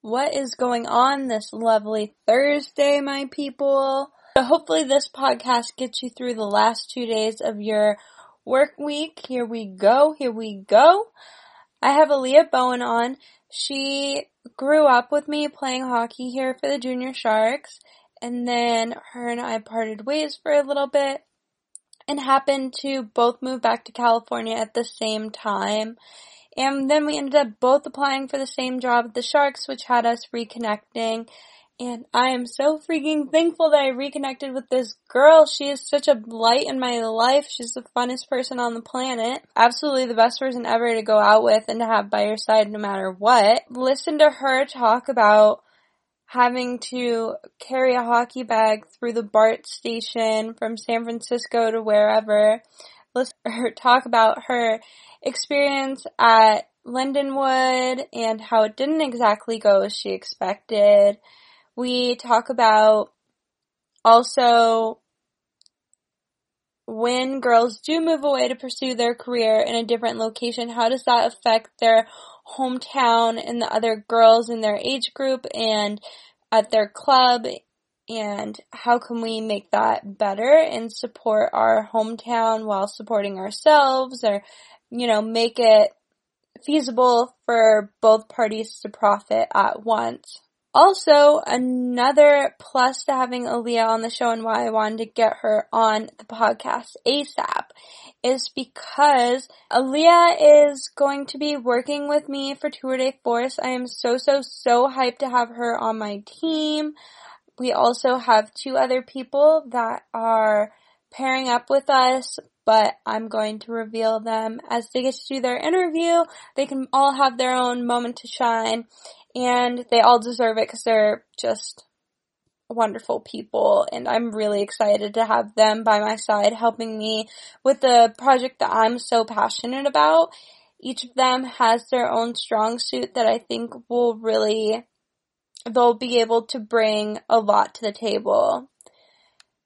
What is going on this lovely Thursday, my people? So hopefully this podcast gets you through the last two days of your work week. Here we go. Here we go. I have Alea Bowen on. She grew up with me playing hockey here for the Junior Sharks and then her and I parted ways for a little bit and happened to both move back to California at the same time. And then we ended up both applying for the same job at the Sharks, which had us reconnecting. And I am so freaking thankful that I reconnected with this girl. She is such a light in my life. She's the funnest person on the planet. Absolutely the best person ever to go out with and to have by your side no matter what. Listen to her talk about having to carry a hockey bag through the BART station from San Francisco to wherever. To her talk about her experience at Lindenwood and how it didn't exactly go as she expected. We talk about also when girls do move away to pursue their career in a different location, how does that affect their hometown and the other girls in their age group and at their club and how can we make that better and support our hometown while supporting ourselves or you know, make it feasible for both parties to profit at once. Also, another plus to having Alea on the show and why I wanted to get her on the podcast ASAP is because Alea is going to be working with me for Tour de Force. I am so, so, so hyped to have her on my team. We also have two other people that are pairing up with us but I'm going to reveal them as they get to do their interview. They can all have their own moment to shine and they all deserve it because they're just wonderful people and I'm really excited to have them by my side helping me with the project that I'm so passionate about. Each of them has their own strong suit that I think will really, they'll be able to bring a lot to the table.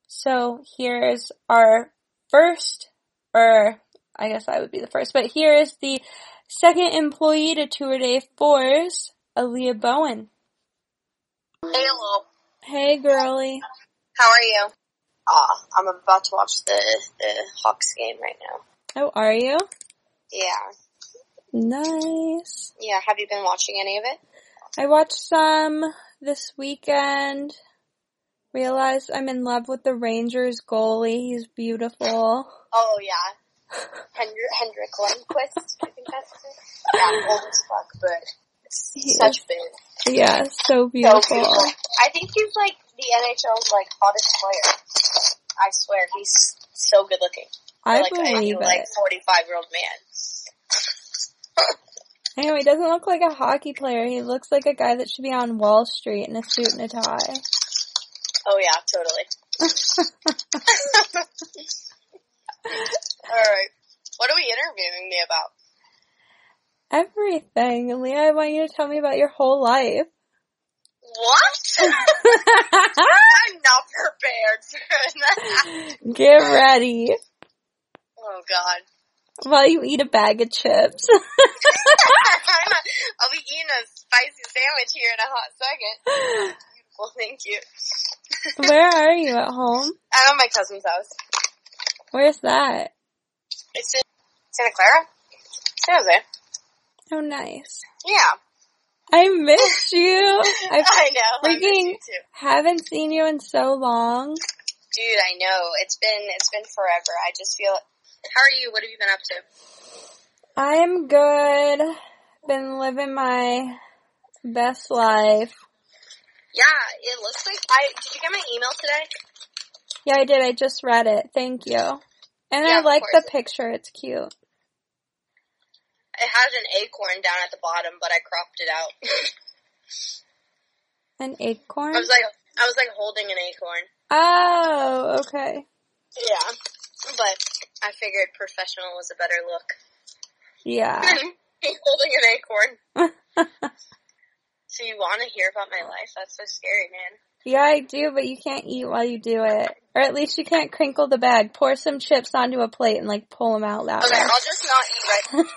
So here's our first or I guess I would be the first, but here is the second employee to Tour de Force, Alea Bowen. Hey, Hello. Hey, girly. How are you? Ah, uh, I'm about to watch the the Hawks game right now. Oh, are you? Yeah. Nice. Yeah, have you been watching any of it? I watched some this weekend. Realized I'm in love with the Rangers goalie. He's beautiful. Oh yeah. Hendrik, Henrik Lundqvist, I think that's it. Yeah, old as fuck, but he such is, big. Yeah, so beautiful. so beautiful. I think he's like the NHL's like hottest player. I swear, he's so good looking. I like believe a, like forty five year old man. I know he doesn't look like a hockey player. He looks like a guy that should be on Wall Street in a suit and a tie. Oh yeah, totally. Alright. What are we interviewing me about? Everything. Leah, I want you to tell me about your whole life. What? I'm not prepared for that. Get ready. Oh god. While you eat a bag of chips. I'll be eating a spicy sandwich here in a hot second. Beautiful, thank you. Where are you at home? I'm at my cousin's house. Where's that? It's in Santa Clara. San Jose. Oh, nice. Yeah. I miss you. I've I know. Freaking haven't seen you in so long. Dude, I know. It's been it's been forever. I just feel. How are you? What have you been up to? I'm good. Been living my best life. Yeah, it looks like I did you get my email today? Yeah, I did. I just read it. Thank you. And yeah, I like the picture. It's cute. It has an acorn down at the bottom, but I cropped it out. an acorn? I was like, I was like holding an acorn. Oh, okay. Yeah, but I figured professional was a better look. Yeah. holding an acorn. so you want to hear about my life? That's so scary, man. Yeah, I do, but you can't eat while you do it. Or at least you can't crinkle the bag. Pour some chips onto a plate and like pull them out that okay, way. I'll just not eat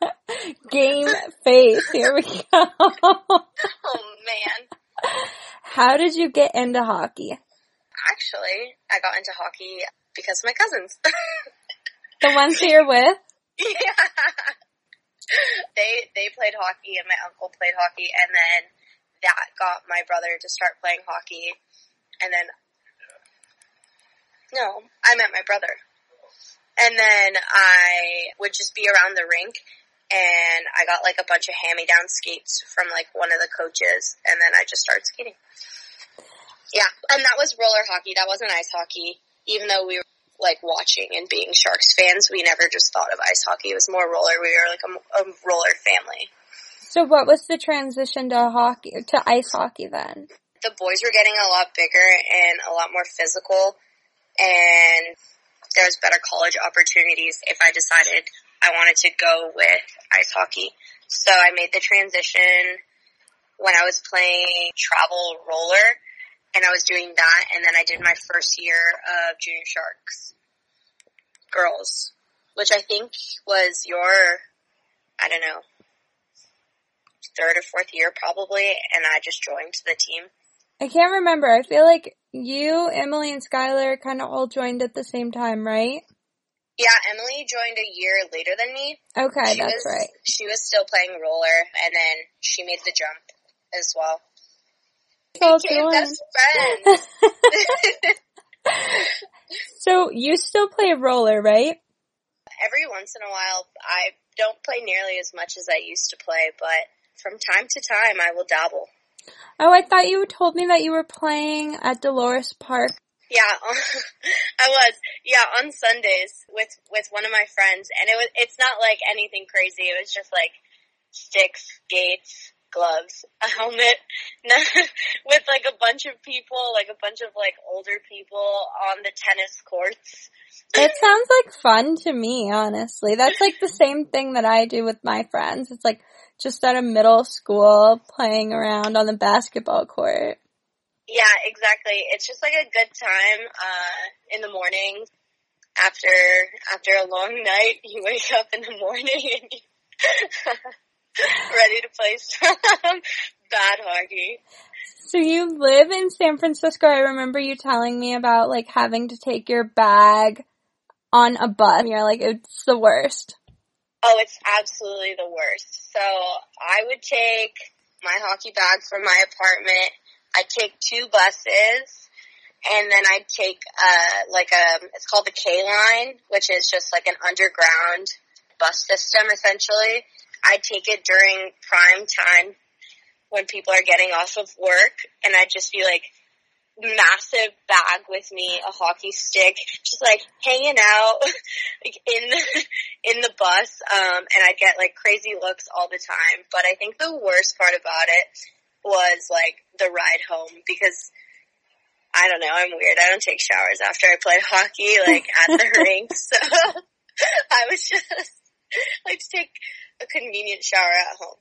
right Game face. Here we go. oh man. How did you get into hockey? Actually, I got into hockey because my cousins. the ones that you're with? Yeah. They they played hockey and my uncle played hockey and then that got my brother to start playing hockey and then no, I met my brother. And then I would just be around the rink and I got like a bunch of hand-me-down skates from like one of the coaches and then I just started skating. Yeah, and that was roller hockey. That wasn't ice hockey. Even though we were like watching and being Sharks fans, we never just thought of ice hockey. It was more roller. We were like a, a roller family. So what was the transition to hockey, to ice hockey then? The boys were getting a lot bigger and a lot more physical and there was better college opportunities if I decided I wanted to go with ice hockey. So I made the transition when I was playing travel roller and I was doing that and then I did my first year of Junior Sharks girls, which I think was your, I don't know, third or fourth year probably and I just joined the team. I can't remember. I feel like you, Emily, and Skylar kind of all joined at the same time, right? Yeah, Emily joined a year later than me. Okay, she that's was, right. She was still playing roller, and then she made the jump as well. Became best friends. so you still play roller, right? Every once in a while, I don't play nearly as much as I used to play, but from time to time, I will dabble. Oh, I thought you told me that you were playing at Dolores Park. Yeah, I was. Yeah, on Sundays with with one of my friends, and it was. It's not like anything crazy. It was just like sticks, skates, gloves, a helmet, with like a bunch of people, like a bunch of like older people on the tennis courts. It sounds like fun to me, honestly. That's like the same thing that I do with my friends. It's like just at a middle school playing around on the basketball court. Yeah, exactly. It's just like a good time, uh, in the morning after, after a long night, you wake up in the morning and you ready to play some bad hockey. So you live in San Francisco. I remember you telling me about like having to take your bag on a bus. You're like, it's the worst. Oh, it's absolutely the worst. So I would take my hockey bag from my apartment. I'd take two buses and then I'd take, uh, like a, it's called the K line, which is just like an underground bus system essentially. I'd take it during prime time when people are getting off of work and I'd just be like massive bag with me, a hockey stick, just like hanging out like in the, in the bus. Um, and I'd get like crazy looks all the time. But I think the worst part about it was like the ride home because I don't know, I'm weird. I don't take showers after I play hockey, like at the rink. So I was just like to take a convenient shower at home.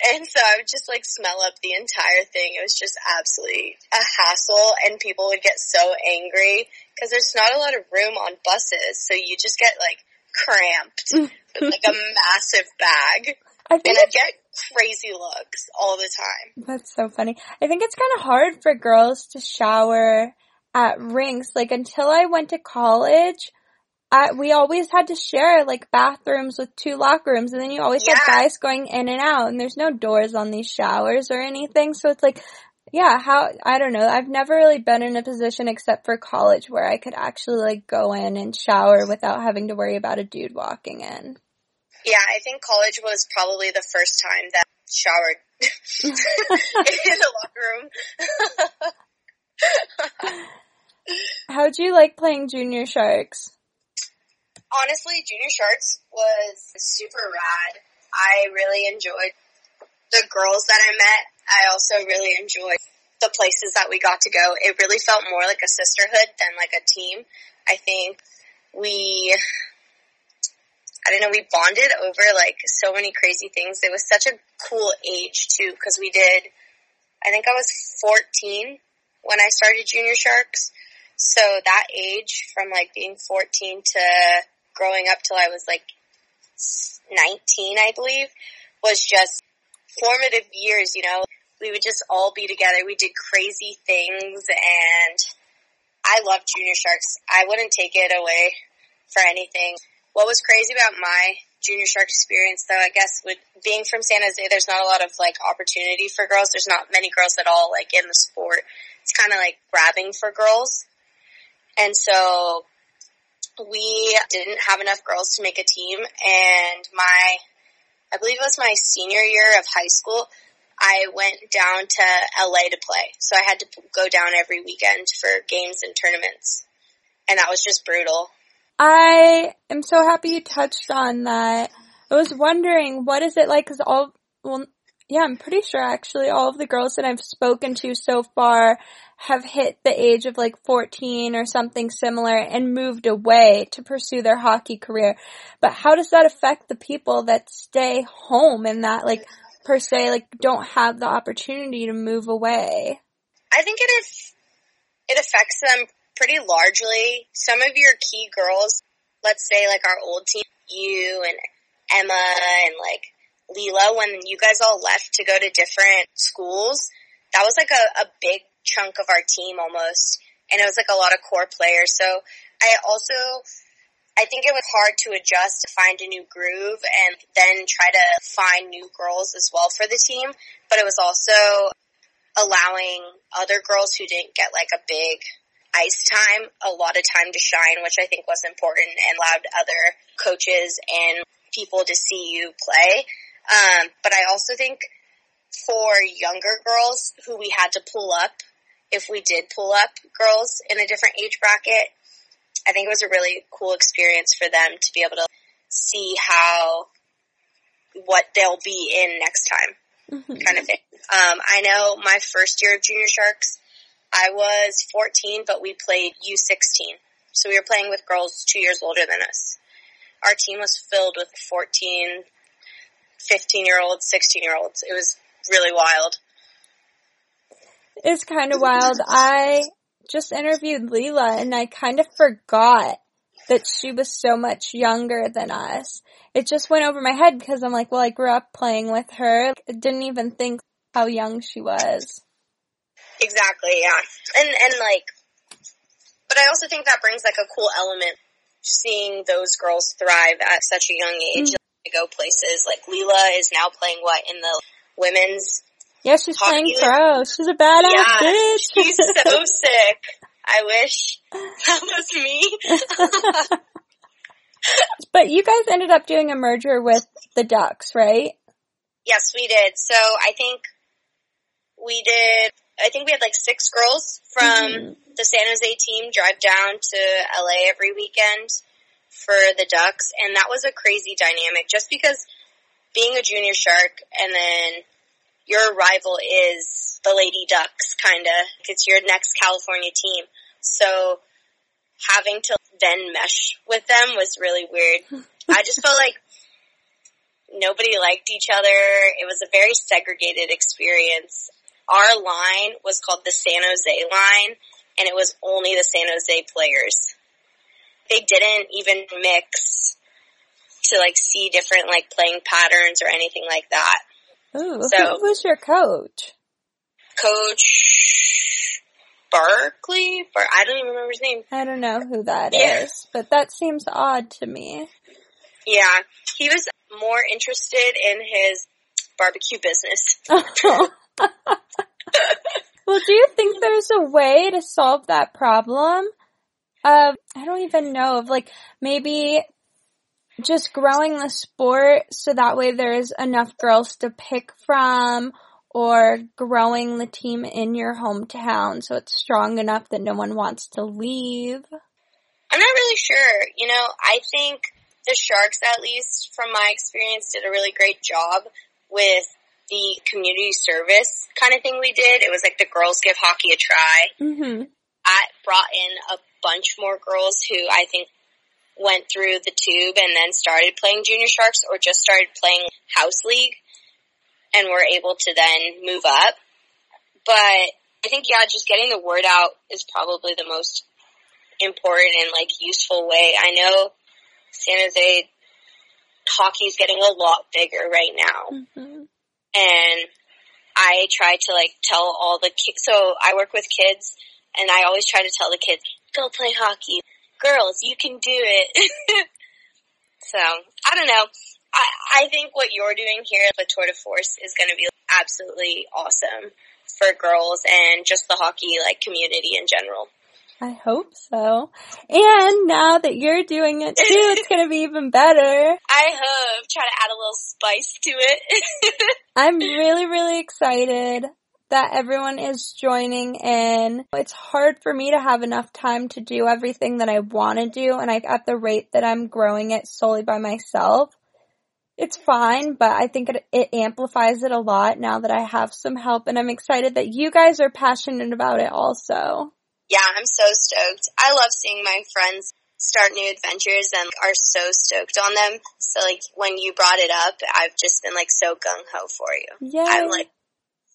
And so I would just like smell up the entire thing. It was just absolutely a hassle and people would get so angry because there's not a lot of room on buses. So you just get like cramped with like a massive bag. I think and I get crazy looks all the time. That's so funny. I think it's kind of hard for girls to shower at rinks. Like until I went to college, I, we always had to share like bathrooms with two locker rooms and then you always Yeah. have guys going in and out and there's no doors on these showers or anything. So it's like, yeah, how, I don't know. I've never really been in a position except for college where I could actually like go in and shower without having to worry about a dude walking in. Yeah, I think college was probably the first time that I showered in the locker room. How'd you like playing junior sharks? Honestly, Junior Sharks was super rad. I really enjoyed the girls that I met. I also really enjoyed the places that we got to go. It really felt more like a sisterhood than like a team. I think we, I don't know, we bonded over like so many crazy things. It was such a cool age too, cause we did, I think I was 14 when I started Junior Sharks. So that age from like being 14 to growing up till I was like 19, I believe, was just formative years, you know. we would just all be together. We did crazy things and I love Junior Sharks. I wouldn't take it away for anything. What was crazy about my Junior Shark experience though, I guess with being from San Jose, there's not a lot of like opportunity for girls. There's not many girls at all like in the sport. It's kind of like grabbing for girls. And so we didn't have enough girls to make a team and my, I believe it was my senior year of high school, I went down to LA to play. So I had to go down every weekend for games and tournaments. And that was just brutal. I am so happy you touched on that. I was wondering, what is it like? Cause all, well, yeah, I'm pretty sure actually all of the girls that I've spoken to so far have hit the age of like 14 or something similar and moved away to pursue their hockey career. But how does that affect the people that stay home and that like per se like don't have the opportunity to move away? I think it is, it affects them pretty largely. Some of your key girls, let's say like our old team, you and Emma and like Leela, when you guys all left to go to different schools, that was like a, a big chunk of our team almost. And it was like a lot of core players. So I also, I think it was hard to adjust to find a new groove and then try to find new girls as well for the team. But it was also allowing other girls who didn't get like a big ice time, a lot of time to shine, which I think was important and allowed other coaches and people to see you play. Um, but I also think for younger girls who we had to pull up if we did pull up girls in a different age bracket, I think it was a really cool experience for them to be able to see how what they'll be in next time, mm-hmm. kind of thing. Um, I know my first year of Junior Sharks, I was 14, but we played U16, so we were playing with girls two years older than us. Our team was filled with 14, 15 year olds, 16 year olds. It was really wild It's kind of wild. I just interviewed Leela and I kind of forgot that she was so much younger than us. It just went over my head because I'm like, well, I grew up playing with her. I didn't even think how young she was. Exactly, yeah. And, and like, but I also think that brings like a cool element seeing those girls thrive at such a young age. To go places like Leela is now playing what in the women's yeah, she's playing pro. She's a badass yeah, bitch. she's so sick. I wish that was me. but you guys ended up doing a merger with the Ducks, right? Yes, we did. So I think we did, I think we had like six girls from mm-hmm. the San Jose team drive down to LA every weekend for the Ducks. And that was a crazy dynamic just because being a junior shark and then your rival is the Lady Ducks, kinda. It's your next California team. So having to then mesh with them was really weird. I just felt like nobody liked each other. It was a very segregated experience. Our line was called the San Jose line, and it was only the San Jose players. They didn't even mix to like see different like playing patterns or anything like that. Ooh, so, who was your coach? Coach Barkley? Bar- I don't even remember his name. I don't know who that yeah. is, but that seems odd to me. Yeah, he was more interested in his barbecue business. well, do you think there's a way to solve that problem? Of, I don't even know, of like, maybe just growing the sport so that way there's enough girls to pick from or growing the team in your hometown so it's strong enough that no one wants to leave? I'm not really sure. You know, I think the Sharks, at least from my experience, did a really great job with the community service kind of thing we did. It was like the girls give hockey a try. Mm-hmm. I brought in a bunch more girls who I think went through the tube and then started playing junior sharks or just started playing house league and were able to then move up. But I think, yeah, just getting the word out is probably the most important and like useful way. I know San Jose hockey is getting a lot bigger right now. Mm-hmm. And I try to like tell all the kids, so I work with kids and I always try to tell the kids, go play hockey. Girls, you can do it. so, I don't know. I, I think what you're doing here with Tour de Force is going to be absolutely awesome for girls and just the hockey like community in general. I hope so. And now that you're doing it too, it's going to be even better. I hope. Try to add a little spice to it. I'm really, really excited that everyone is joining in. It's hard for me to have enough time to do everything that I want to do and I, at the rate that I'm growing it solely by myself. It's fine, but I think it, it amplifies it a lot now that I have some help and I'm excited that you guys are passionate about it also yeah, I'm so stoked. I love seeing my friends start new adventures and are so stoked on them. So like when you brought it up, I've just been like so gung ho for you. Yeah. I'm like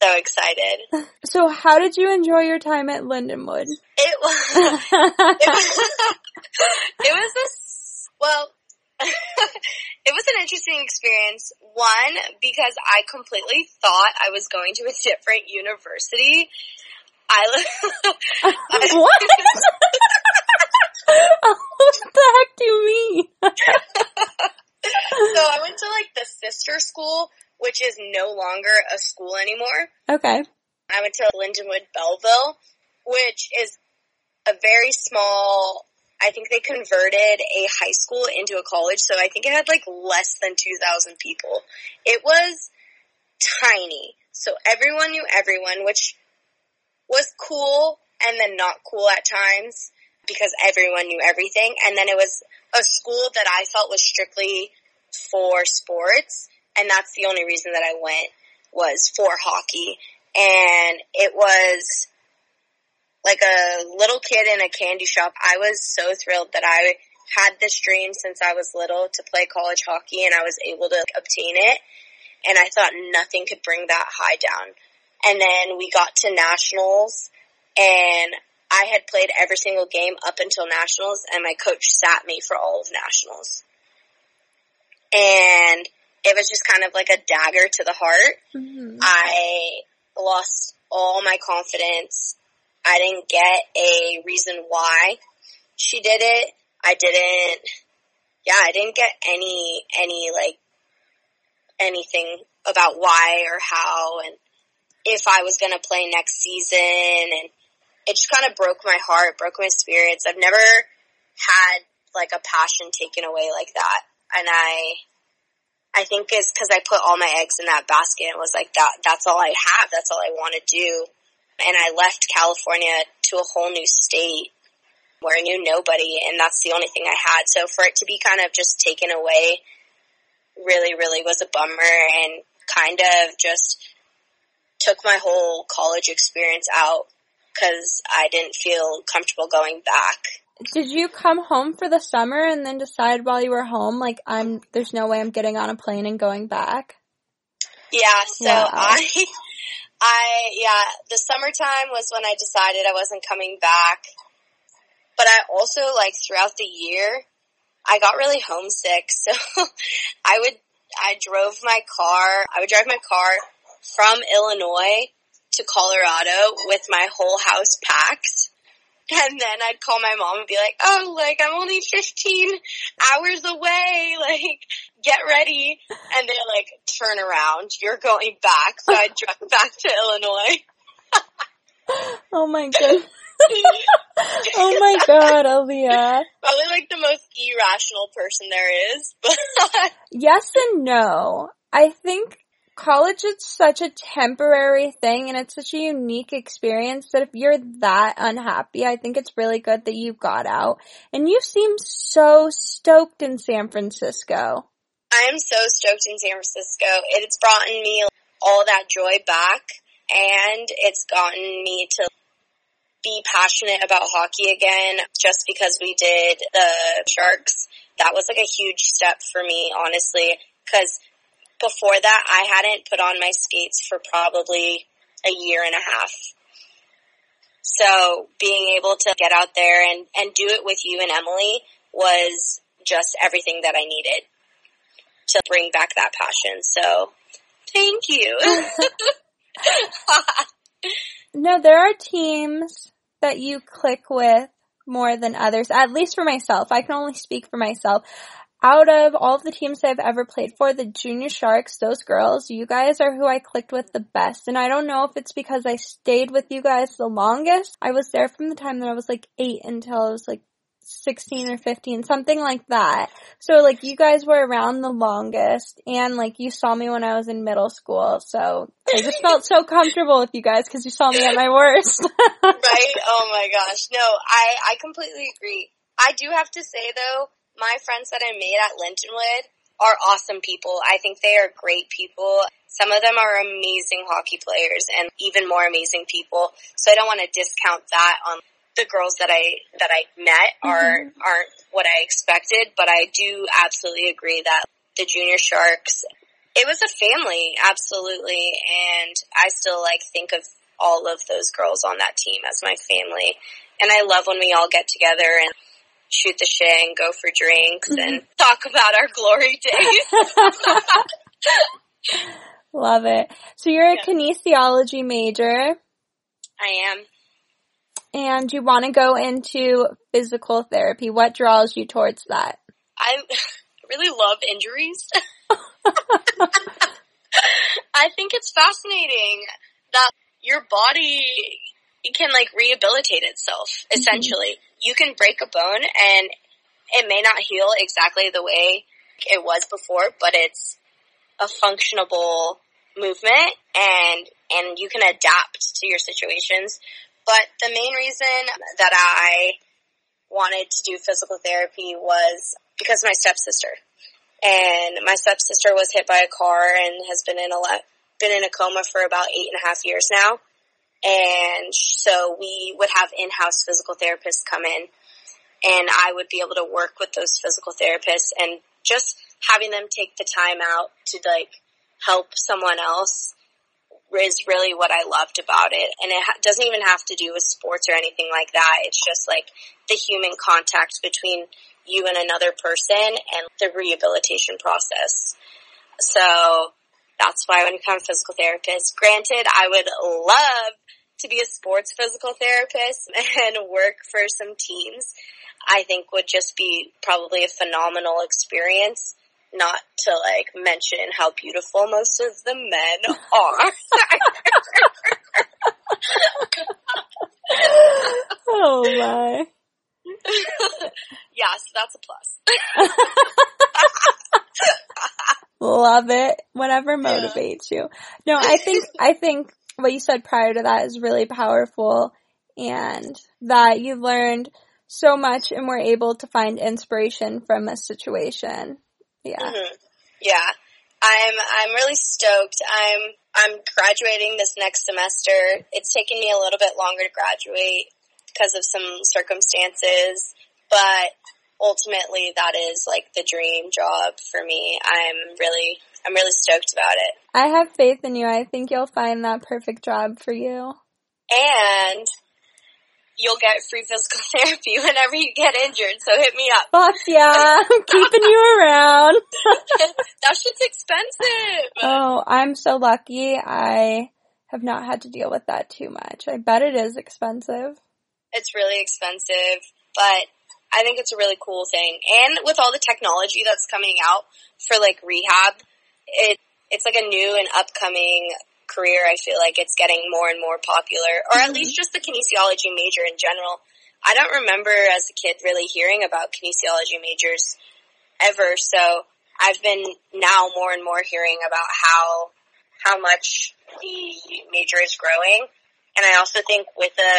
so excited. So how did you enjoy your time at Lindenwood? It was, it was, it was a, well, it was an interesting experience. One, because I completely thought I was going to a different university I, I what? what the heck do you mean? so I went to like the sister school, which is no longer a school anymore. Okay. I went to Lindenwood Belleville, which is a very small, I think they converted a high school into a college, so I think it had like less than 2,000 people. It was tiny. So everyone knew everyone, which was cool and then not cool at times because everyone knew everything. And then it was a school that I felt was strictly for sports. And that's the only reason that I went was for hockey. And it was like a little kid in a candy shop. I was so thrilled that I had this dream since I was little to play college hockey and I was able to obtain it. And I thought nothing could bring that high down. And then we got to nationals and I had played every single game up until nationals and my coach sat me for all of nationals. And it was just kind of like a dagger to the heart. Mm-hmm. I lost all my confidence. I didn't get a reason why she did it. I didn't, yeah, I didn't get any, any like, anything about why or how and if I was going to play next season and it just kind of broke my heart, broke my spirits. I've never had like a passion taken away like that. And I, I think is because I put all my eggs in that basket and was like that, that's all I have. That's all I want to do. And I left California to a whole new state where I knew nobody and that's the only thing I had. So for it to be kind of just taken away really, really was a bummer and kind of just took my whole college experience out because I didn't feel comfortable going back. Did you come home for the summer and then decide while you were home, like, I'm, there's no way I'm getting on a plane and going back? Yeah, so. I, I, yeah, the summertime was when I decided I wasn't coming back. But I also, like, throughout the year, I got really homesick. So I would, I drove my car, I would drive my car from Illinois to Colorado with my whole house packed. And then I'd call my mom and be like, oh, like, I'm only 15 hours away. Like, get ready. And they're like, turn around. You're going back. So I drove back to Illinois. oh my god. oh my god, Alea. Probably like the most irrational person there is. yes and no. I think college is such a temporary thing and it's such a unique experience that if you're that unhappy, I think it's really good that you got out. And you seem so stoked in San Francisco. I am so stoked in San Francisco. It's brought me all that joy back and it's gotten me to be passionate about hockey again just because we did the Sharks. That was like a huge step for me, honestly, because before that, I hadn't put on my skates for probably a year and a half. So being able to get out there and, and do it with you and Emily was just everything that I needed to bring back that passion. So thank you. no, there are teams that you click with more than others, at least for myself. I can only speak for myself. Out of all of the teams I've ever played for, the Junior Sharks, those girls, you guys are who I clicked with the best. And I don't know if it's because I stayed with you guys the longest. I was there from the time that I was like eight until I was like 16 or 15, something like that. So like you guys were around the longest and like you saw me when I was in middle school. So I just felt so comfortable with you guys because you saw me at my worst. right? Oh my gosh. No, I, I completely agree. I do have to say though, my friends that I made at Lindenwood are awesome people. I think they are great people. Some of them are amazing hockey players and even more amazing people. So I don't want to discount that on the girls that I that I met are mm-hmm. aren't what I expected, but I do absolutely agree that the junior sharks it was a family, absolutely, and I still like think of all of those girls on that team as my family. And I love when we all get together and shoot the shit and go for drinks mm-hmm. and talk about our glory days. love it. So you're a yeah. kinesiology major. I am and you want to go into physical therapy. What draws you towards that? I really love injuries. I think it's fascinating that your body can like rehabilitate itself mm-hmm. essentially. Mm-hmm. You can break a bone and it may not heal exactly the way it was before, but it's a functionable movement and and you can adapt to your situations but the main reason that I wanted to do physical therapy was because of my stepsister. And my stepsister was hit by a car and has been in a le- been in a coma for about eight and a half years now. And so we would have in-house physical therapists come in and I would be able to work with those physical therapists and just having them take the time out to like help someone else is really what I loved about it. And it doesn't even have to do with sports or anything like that. It's just like the human contact between you and another person and the rehabilitation process. So that's why I want to become a physical therapist, granted, I would love to be a sports physical therapist and work for some teams. I think would just be probably a phenomenal experience not to like mention how beautiful most of the men are. oh my. yes, that's a plus. Love it. Whatever motivates yeah. you. No, I think, I think what you said prior to that is really powerful and that you've learned so much and were able to find inspiration from a situation. Yeah. Mm-hmm. Yeah. I'm I'm really stoked. I'm I'm graduating this next semester. It's taken me a little bit longer to graduate because of some circumstances, but ultimately that is like the dream job for me. I'm really I'm really stoked about it. I have faith in you. I think you'll find that perfect job for you. And you'll get free physical therapy whenever you get injured. So hit me up. Fuck yeah. I'm keeping you around. that shit's expensive. Oh, I'm so lucky. I have not had to deal with that too much. I bet it is expensive. It's really expensive, but I think it's a really cool thing. And with all the technology that's coming out for like rehab, it it's like a new and upcoming career, I feel like it's getting more and more popular, or at mm-hmm. least just the kinesiology major in general. I don't remember as a kid really hearing about kinesiology majors ever, so I've been now more and more hearing about how how much the major is growing. And I also think with a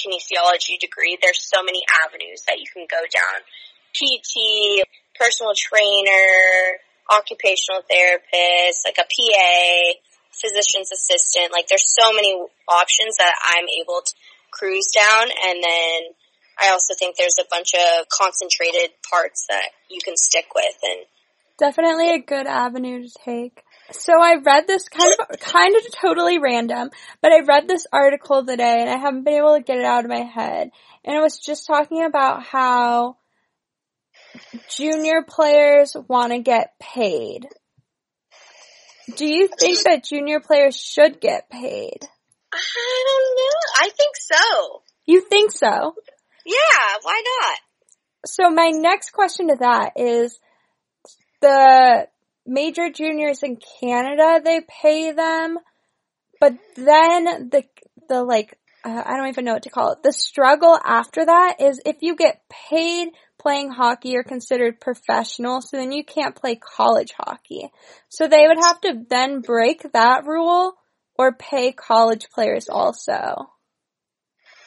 kinesiology degree, there's so many avenues that you can go down. PT, personal trainer, occupational therapist, like a PA, physician's assistant. Like there's so many options that I'm able to cruise down and then I also think there's a bunch of concentrated parts that you can stick with and definitely a good avenue to take. So I read this kind of kind of totally random, but I read this article today and I haven't been able to get it out of my head. And it was just talking about how junior players want to get paid Do you think that junior players should get paid? I don't know. I think so. You think so? Yeah, why not? So my next question to that is the major juniors in Canada, they pay them, but then the, the like, uh, I don't even know what to call it. The struggle after that is if you get paid playing hockey, you're considered professional, so then you can't play college hockey. So they would have to then break that rule or pay college players also.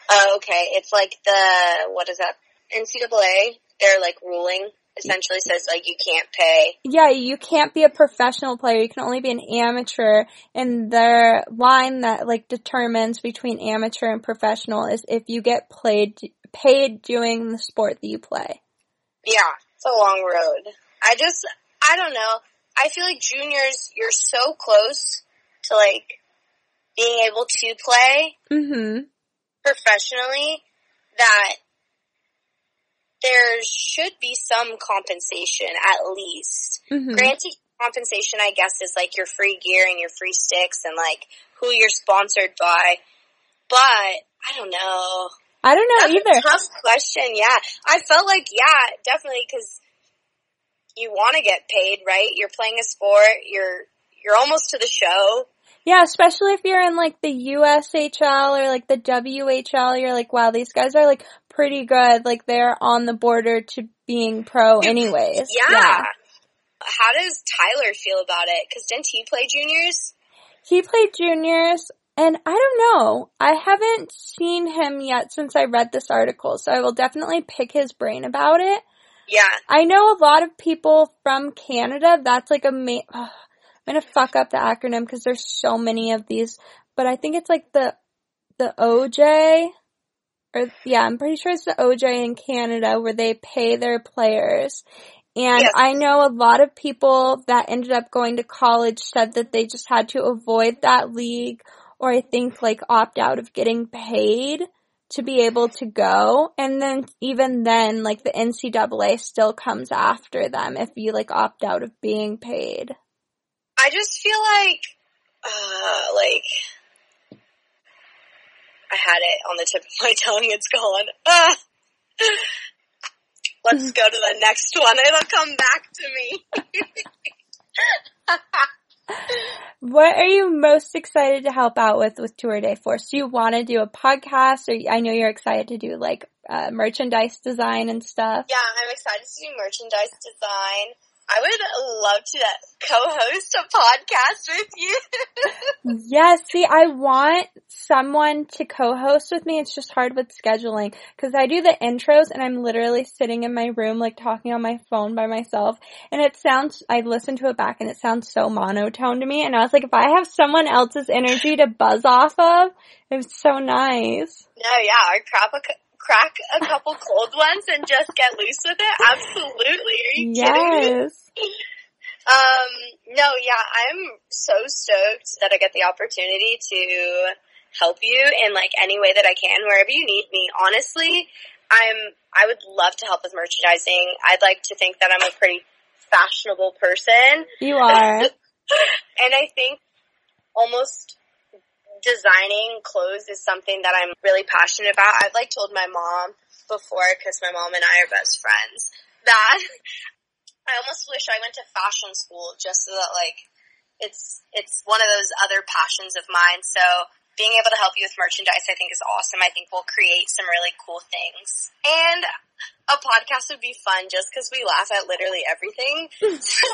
Oh, okay. It's like the, what is that? NCAA, their like ruling essentially says like you can't pay. Yeah, you can't be a professional player. You can only be an amateur. And their line that like determines between amateur and professional is if you get played, paid doing the sport that you play. Yeah, it's a long road. I just, I don't know. I feel like juniors, you're so close to like being able to play Mm-hmm. professionally that there should be some compensation at least. Mm-hmm. Granted, compensation, I guess, is like your free gear and your free sticks and like who you're sponsored by. But I don't know. I don't know That's either. a tough question. Yeah, I felt like yeah, definitely because you want to get paid, right? You're playing a sport. You're you're almost to the show. Yeah, especially if you're in like the USHL or like the WHL, you're like, wow, these guys are like pretty good. Like they're on the border to being pro anyways. Yeah. How does Tyler feel about it? Because didn't he play juniors? He played juniors and I don't know. I haven't seen him yet since I read this article, so I will definitely pick his brain about it. Yeah. I know a lot of people from Canada, that's like a ma- ugh, I'm gonna fuck up the acronym because there's so many of these, but I think it's like the, the OJ, or yeah, I'm pretty sure it's the OJ in Canada where they pay their players. And Yes. I know a lot of people that ended up going to college said that they just had to avoid that league or I think like opt out of getting paid to be able to go. And then even then, like the NCAA still comes after them if you like opt out of being paid. I just feel like, uh, like, I had it on the tip of my tongue. It's gone. Ah. Let's go to the next one. It'll come back to me. What are you most excited to help out with with Tour de Force? Do you want to do a podcast or I know you're excited to do like uh, merchandise design and stuff. yeah, I'm excited to do merchandise design. I would love to co-host a podcast with you. Yes, see, I want someone to co-host with me. It's just hard with scheduling because I do the intros and I'm literally sitting in my room like talking on my phone by myself and it sounds, I listened to it back and it sounds so monotone to me and I was like, if I have someone else's energy to buzz off of, it's so nice. no, yeah, or crap crack a couple cold ones and just get loose with it. Absolutely. Are you kidding? Yes. Um, no, yeah, I'm so stoked that I get the opportunity to help you in like any way that I can, wherever you need me. Honestly, I'm, I would love to help with merchandising. I'd like to think that I'm a pretty fashionable person. You are. and I think almost designing clothes is something that I'm really passionate about. I've like told my mom before, cause my mom and I are best friends, that I almost wish I went to fashion school just so that like it's it's one of those other passions of mine. So being able to help you with merchandise I think is awesome. I think we'll create some really cool things. And a podcast would be fun just because we laugh at literally everything. So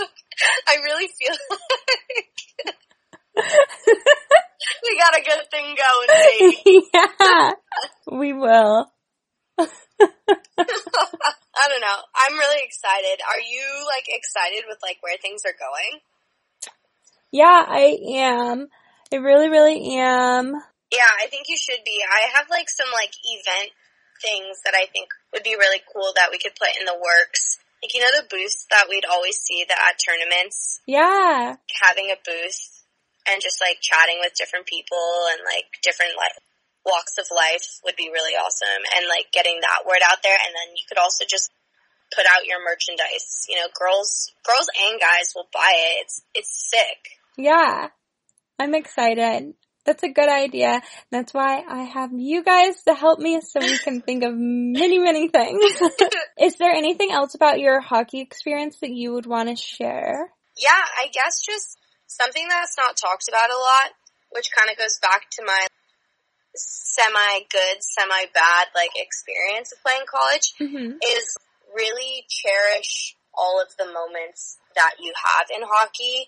I really feel like we got a good thing going, baby. yeah. We will. I don't know. I'm really excited. Are you like excited with like where things are going? Yeah, I am. I really, really am. Yeah, I think you should be. I have like some like event things that I think would be really cool that we could put in the works. Like you know the booths that we'd always see that at tournaments, Yeah. having a booth and just like chatting with different people and like different like walks of life would be really awesome and like getting that word out there and then you could also just put out your merchandise. You know, girls, girls and guys will buy it. It's, it's sick. Yeah. I'm excited. That's a good idea. That's why I have you guys to help me so we can think of many, many things. Is there anything else about your hockey experience that you would want to share? Yeah, I guess just something that's not talked about a lot, which kind of goes back to my semi good, semi bad like experience of playing college Mm-hmm. is really cherish all of the moments that you have in hockey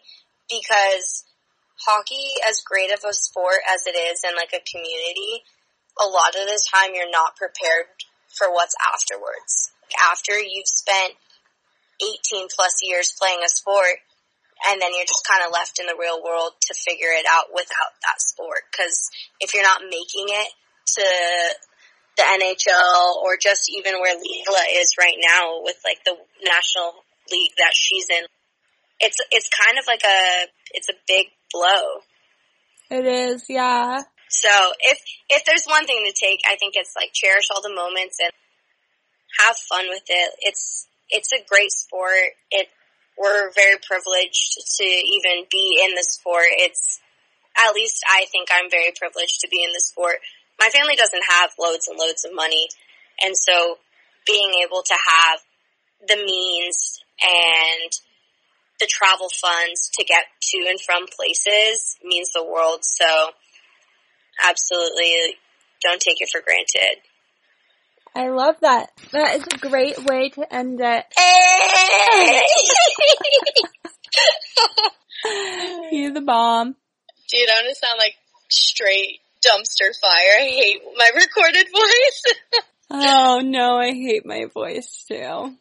because hockey, as great of a sport as it is in like a community, a lot of the time you're not prepared for what's afterwards. After you've spent 18 plus years playing a sport, and then you're just kind of left in the real world to figure it out without that sport. Cause if you're not making it to the NHL or just even where Leela is right now with like the national league that she's in, it's, it's kind of like a, it's a big blow. It is, yeah. So if, if there's one thing to take, I think it's like cherish all the moments and have fun with it. It's, it's a great sport. It, we're very privileged to even be in the sport. It's, at least I think I'm very privileged to be in the sport. My family doesn't have loads and loads of money. And so being able to have the means and the travel funds to get to and from places means the world. So absolutely don't take it for granted. I love that. That is a great way to end it. You're the bomb. Dude, I'm gonna sound like straight dumpster fire. I hate my recorded voice. Oh no, I hate my voice too.